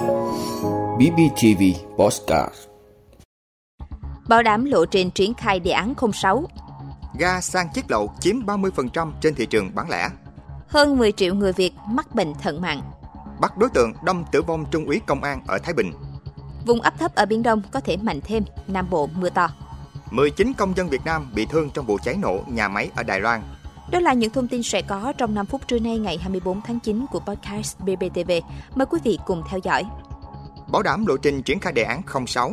BBTV Postcard Bảo đảm lộ trình triển khai đề án 06 Ga sang chiết lậu chiếm 30% trên thị trường bán lẻ. Hơn 10 triệu người Việt mắc bệnh thận mạng. Bắt đối tượng đâm tử vong trung úy công an ở Thái Bình. Vùng áp thấp ở Biển Đông có thể mạnh thêm, Nam Bộ mưa to. 19 công dân Việt Nam bị thương trong vụ cháy nổ nhà máy ở Đài Loan. Đó là những thông tin sẽ có trong 5 phút trưa nay ngày 24 tháng 9 của podcast BBTV. Mời quý vị cùng theo dõi. Bảo đảm lộ trình triển khai đề án 06.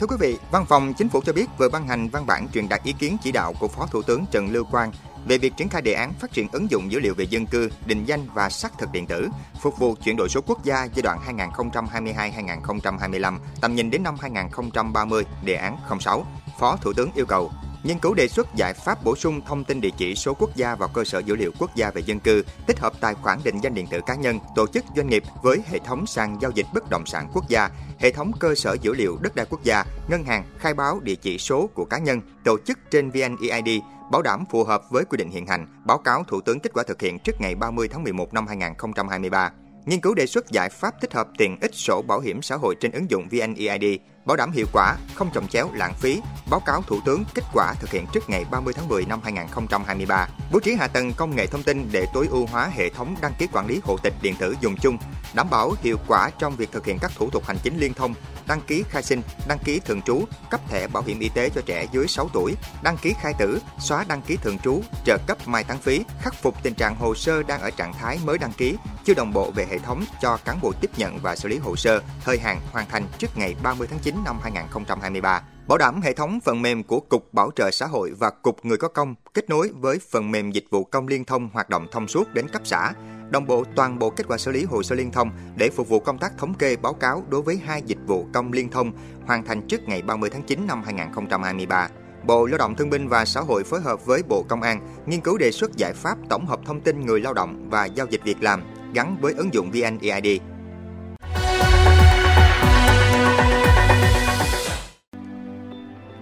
Thưa quý vị, Văn phòng Chính phủ cho biết vừa ban hành văn bản truyền đạt ý kiến chỉ đạo của Phó Thủ tướng Trần Lưu Quang về việc triển khai đề án phát triển ứng dụng dữ liệu về dân cư, định danh và xác thực điện tử, phục vụ chuyển đổi số quốc gia giai đoạn 2022-2025, tầm nhìn đến năm 2030, đề án 06. Phó Thủ tướng yêu cầu nghiên cứu đề xuất giải pháp bổ sung thông tin địa chỉ số quốc gia vào cơ sở dữ liệu quốc gia về dân cư, tích hợp tài khoản định danh điện tử cá nhân, tổ chức doanh nghiệp với hệ thống sàn giao dịch bất động sản quốc gia, hệ thống cơ sở dữ liệu đất đai quốc gia, ngân hàng khai báo địa chỉ số của cá nhân, tổ chức trên VNeID, bảo đảm phù hợp với quy định hiện hành, báo cáo Thủ tướng kết quả thực hiện trước ngày 30 tháng 11 năm 2023. Nghiên cứu đề xuất giải pháp tích hợp tiện ích sổ bảo hiểm xã hội trên ứng dụng VNeID, bảo đảm hiệu quả, không chồng chéo, lãng phí, báo cáo Thủ tướng kết quả thực hiện trước ngày 30 tháng 10 năm 2023, bố trí hạ tầng công nghệ thông tin để tối ưu hóa hệ thống đăng ký quản lý hộ tịch điện tử dùng chung, đảm bảo hiệu quả trong việc thực hiện các thủ tục hành chính liên thông, đăng ký khai sinh, đăng ký thường trú, cấp thẻ bảo hiểm y tế cho trẻ dưới 6 tuổi, đăng ký khai tử, xóa đăng ký thường trú, trợ cấp mai táng phí, khắc phục tình trạng hồ sơ đang ở trạng thái mới đăng ký, chưa đồng bộ về hệ thống cho cán bộ tiếp nhận và xử lý hồ sơ, thời hạn hoàn thành trước ngày 30 tháng 9 năm 2023 bảo đảm hệ thống phần mềm của Cục Bảo trợ xã hội và Cục Người có công kết nối với phần mềm dịch vụ công liên thông hoạt động thông suốt đến cấp xã, đồng bộ toàn bộ kết quả xử lý hồ sơ liên thông để phục vụ công tác thống kê, báo cáo đối với hai dịch vụ công liên thông hoàn thành trước ngày 30 tháng 9 năm 2023. Bộ Lao động Thương binh và Xã hội phối hợp với Bộ Công an nghiên cứu đề xuất giải pháp tổng hợp thông tin người lao động và giao dịch việc làm gắn với ứng dụng VNeID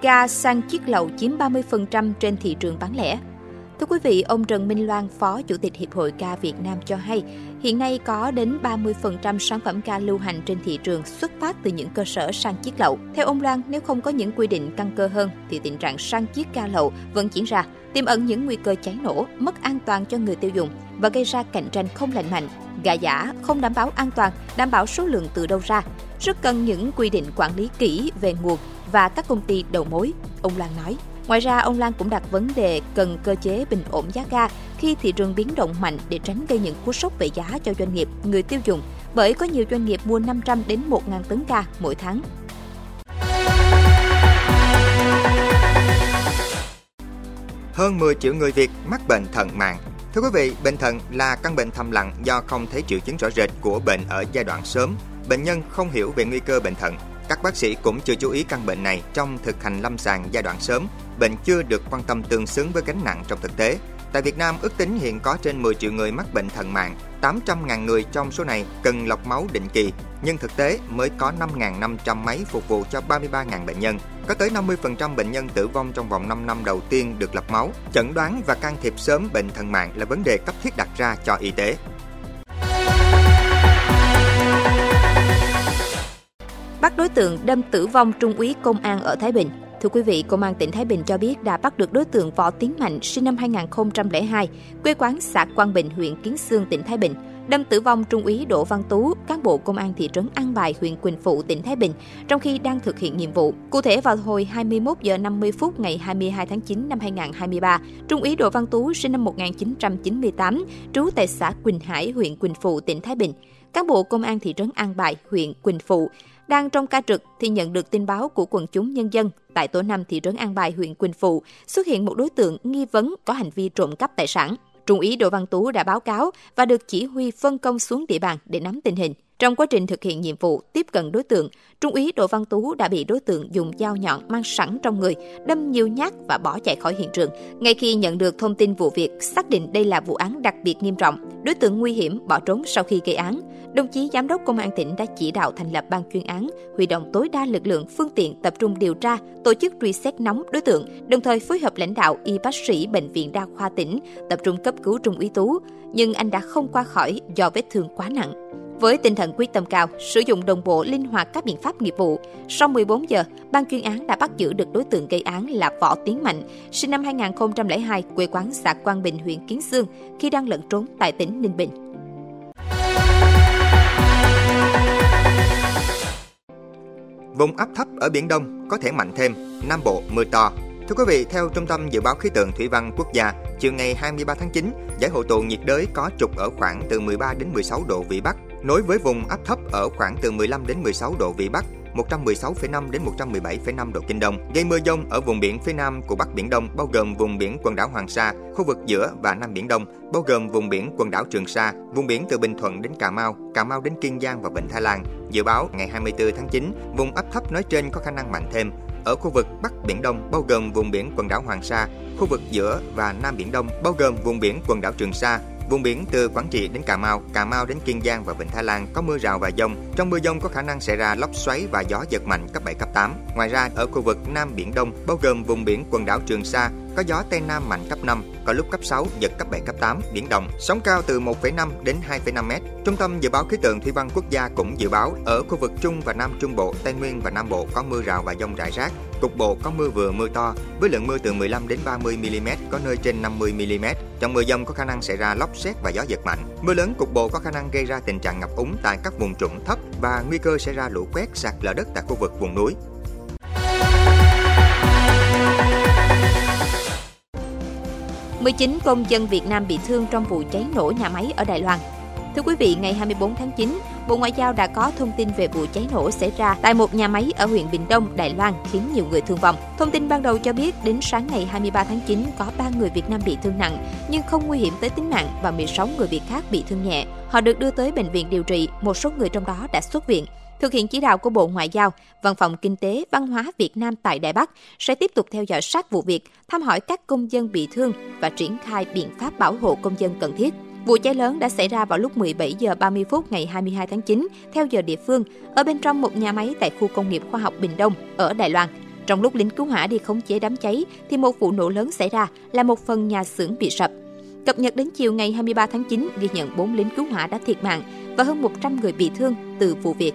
Ga xăng chiếc lậu chiếm 30% trên thị trường bán lẻ. Thưa quý vị, ông Trần Minh Loan, Phó Chủ tịch Hiệp hội ca Việt Nam cho hay, hiện nay có đến 30% sản phẩm ca lưu hành trên thị trường xuất phát từ những cơ sở sang chiết lậu. Theo ông Loan, nếu không có những quy định căn cơ hơn, thì tình trạng sang chiết ca lậu vẫn diễn ra, tiềm ẩn những nguy cơ cháy nổ, mất an toàn cho người tiêu dùng và gây ra cạnh tranh không lành mạnh. Gà giả không đảm bảo an toàn, đảm bảo số lượng từ đâu ra. Rất cần những quy định quản lý kỹ về nguồn và các công ty đầu mối, ông Loan nói. Ngoài ra, ông Lan cũng đặt vấn đề cần cơ chế bình ổn giá ga khi thị trường biến động mạnh để tránh gây những cú sốc về giá cho doanh nghiệp, người tiêu dùng, bởi có nhiều doanh nghiệp mua 500 đến 1.000 tấn ga mỗi tháng. Hơn 10 triệu người Việt mắc bệnh thận mạng. Thưa quý vị, bệnh thận là căn bệnh thầm lặng do không thấy triệu chứng rõ rệt của bệnh ở giai đoạn sớm. Bệnh nhân không hiểu về nguy cơ bệnh thận, các bác sĩ cũng chưa chú ý căn bệnh này trong thực hành lâm sàng giai đoạn sớm, bệnh chưa được quan tâm tương xứng với gánh nặng trong thực tế. Tại Việt Nam, ước tính hiện có trên 10 triệu người mắc bệnh thận mạng, 800.000 người trong số này cần lọc máu định kỳ, nhưng thực tế mới có 5.500 máy phục vụ cho 33.000 bệnh nhân. Có tới 50% bệnh nhân tử vong trong vòng 5 năm đầu tiên được lọc máu. Chẩn đoán và can thiệp sớm bệnh thận mạng là vấn đề cấp thiết đặt ra cho y tế. Bắt đối tượng đâm tử vong trung úy công an ở Thái Bình. Thưa quý vị, Công an tỉnh Thái Bình cho biết đã bắt được đối tượng Võ Tiến Mạnh sinh năm 2002, quê quán xã Quang Bình, huyện Kiến Sương, tỉnh Thái Bình, đâm tử vong Trung úy Đỗ Văn Tú, cán bộ công an thị trấn An Bài, huyện Quỳnh Phụ, tỉnh Thái Bình, trong khi đang thực hiện nhiệm vụ. Cụ thể vào hồi 21 giờ 50 phút ngày 22 tháng 9 năm 2023, Trung úy Đỗ Văn Tú sinh năm 1998, trú tại xã Quỳnh Hải, huyện Quỳnh Phụ, tỉnh Thái Bình, cán bộ công an thị trấn An Bài, huyện Quỳnh Phụ, đang trong ca trực thì nhận được tin báo của quần chúng nhân dân tại tổ 5 thị trấn An Bài, huyện Quỳnh Phụ xuất hiện một đối tượng nghi vấn có hành vi trộm cắp tài sản. Trung úy Đỗ Văn Tú đã báo cáo và được chỉ huy phân công xuống địa bàn để nắm tình hình. Trong quá trình thực hiện nhiệm vụ tiếp cận đối tượng, Trung úy Đỗ Văn Tú đã bị đối tượng dùng dao nhọn mang sẵn trong người, đâm nhiều nhát và bỏ chạy khỏi hiện trường. Ngay khi nhận được thông tin vụ việc, xác định đây là vụ án đặc biệt nghiêm trọng, đối tượng nguy hiểm bỏ trốn sau khi gây án. Đồng chí Giám đốc Công an tỉnh đã chỉ đạo thành lập ban chuyên án, huy động tối đa lực lượng, phương tiện tập trung điều tra, tổ chức truy xét nóng đối tượng, đồng thời phối hợp lãnh đạo y bác sĩ Bệnh viện Đa khoa tỉnh tập trung cấp cứu Trung úy Tú, nhưng anh đã không qua khỏi do vết thương quá nặng. Với tinh thần quyết tâm cao, sử dụng đồng bộ linh hoạt các biện pháp nghiệp vụ, sau 14 giờ, ban chuyên án đã bắt giữ được đối tượng gây án là Võ Tiến Mạnh, sinh năm 2002, quê quán xã Quang Bình, huyện Kiến Sương, khi đang lẫn trốn tại tỉnh Ninh Bình. Vùng áp thấp ở Biển Đông có thể mạnh thêm, Nam Bộ mưa to. Thưa quý vị, theo Trung tâm Dự báo Khí tượng Thủy văn Quốc gia, chiều ngày 23 tháng 9, giải hội tụ nhiệt đới có trục ở khoảng từ 13 đến 16 độ Vĩ Bắc, nối với vùng áp thấp ở khoảng từ 15 đến 16 độ Vĩ Bắc, 116,5 đến 117,5 độ kinh đông, gây mưa dông ở vùng biển phía nam của Bắc Biển Đông bao gồm vùng biển quần đảo Hoàng Sa, khu vực giữa và Nam Biển Đông, bao gồm vùng biển quần đảo Trường Sa, vùng biển từ Bình Thuận đến Cà Mau, Cà Mau đến Kiên Giang và Vịnh Thái Lan. Dự báo ngày 24 tháng 9, vùng áp thấp nói trên có khả năng mạnh thêm, ở khu vực Bắc Biển Đông bao gồm vùng biển quần đảo Hoàng Sa, khu vực giữa và Nam Biển Đông bao gồm vùng biển quần đảo Trường Sa, Vùng biển từ Quảng Trị đến Cà Mau, Cà Mau đến Kiên Giang và Vịnh Thái Lan có mưa rào và dông. Trong mưa dông có khả năng xảy ra lốc xoáy và gió giật mạnh cấp 7 cấp 8. Ngoài ra, ở khu vực Nam Biển Đông, bao gồm vùng biển quần đảo Trường Sa, có gió Tây Nam mạnh cấp 5, có lúc cấp 6, giật cấp 7, cấp 8, biển động, sóng cao từ 1,5 đến 2,5 mét. Trung tâm Dự báo Khí tượng Thủy văn Quốc gia cũng dự báo ở khu vực Trung và Nam Trung Bộ, Tây Nguyên và Nam Bộ có mưa rào và dông rải rác. Cục bộ có mưa vừa mưa to, với lượng mưa từ 15 đến 30 mm, có nơi trên 50 mm. Trong mưa dông có khả năng xảy ra lốc xét và gió giật mạnh. Mưa lớn cục bộ có khả năng gây ra tình trạng ngập úng tại các vùng trũng thấp và nguy cơ xảy ra lũ quét sạt lở đất tại khu vực vùng núi. 19 công dân Việt Nam bị thương trong vụ cháy nổ nhà máy ở Đài Loan. Thưa quý vị, ngày 24 tháng 9, Bộ Ngoại giao đã có thông tin về vụ cháy nổ xảy ra tại một nhà máy ở huyện Bình Đông, Đài Loan khiến nhiều người thương vong. Thông tin ban đầu cho biết đến sáng ngày 23 tháng 9 có 3 người Việt Nam bị thương nặng nhưng không nguy hiểm tới tính mạng và 16 người Việt khác bị thương nhẹ. Họ được đưa tới bệnh viện điều trị, một số người trong đó đã xuất viện. Thực hiện chỉ đạo của Bộ Ngoại giao, Văn phòng Kinh tế Văn hóa Việt Nam tại Đài Bắc sẽ tiếp tục theo dõi sát vụ việc, thăm hỏi các công dân bị thương và triển khai biện pháp bảo hộ công dân cần thiết. Vụ cháy lớn đã xảy ra vào lúc 17 giờ 30 phút ngày 22 tháng 9 theo giờ địa phương, ở bên trong một nhà máy tại khu công nghiệp khoa học Bình Đông ở Đài Loan. Trong lúc lính cứu hỏa đi khống chế đám cháy, thì một vụ nổ lớn xảy ra, là một phần nhà xưởng bị sập. Cập nhật đến chiều ngày 23 tháng 9 ghi nhận 4 lính cứu hỏa đã thiệt mạng và hơn 100 người bị thương từ vụ việc.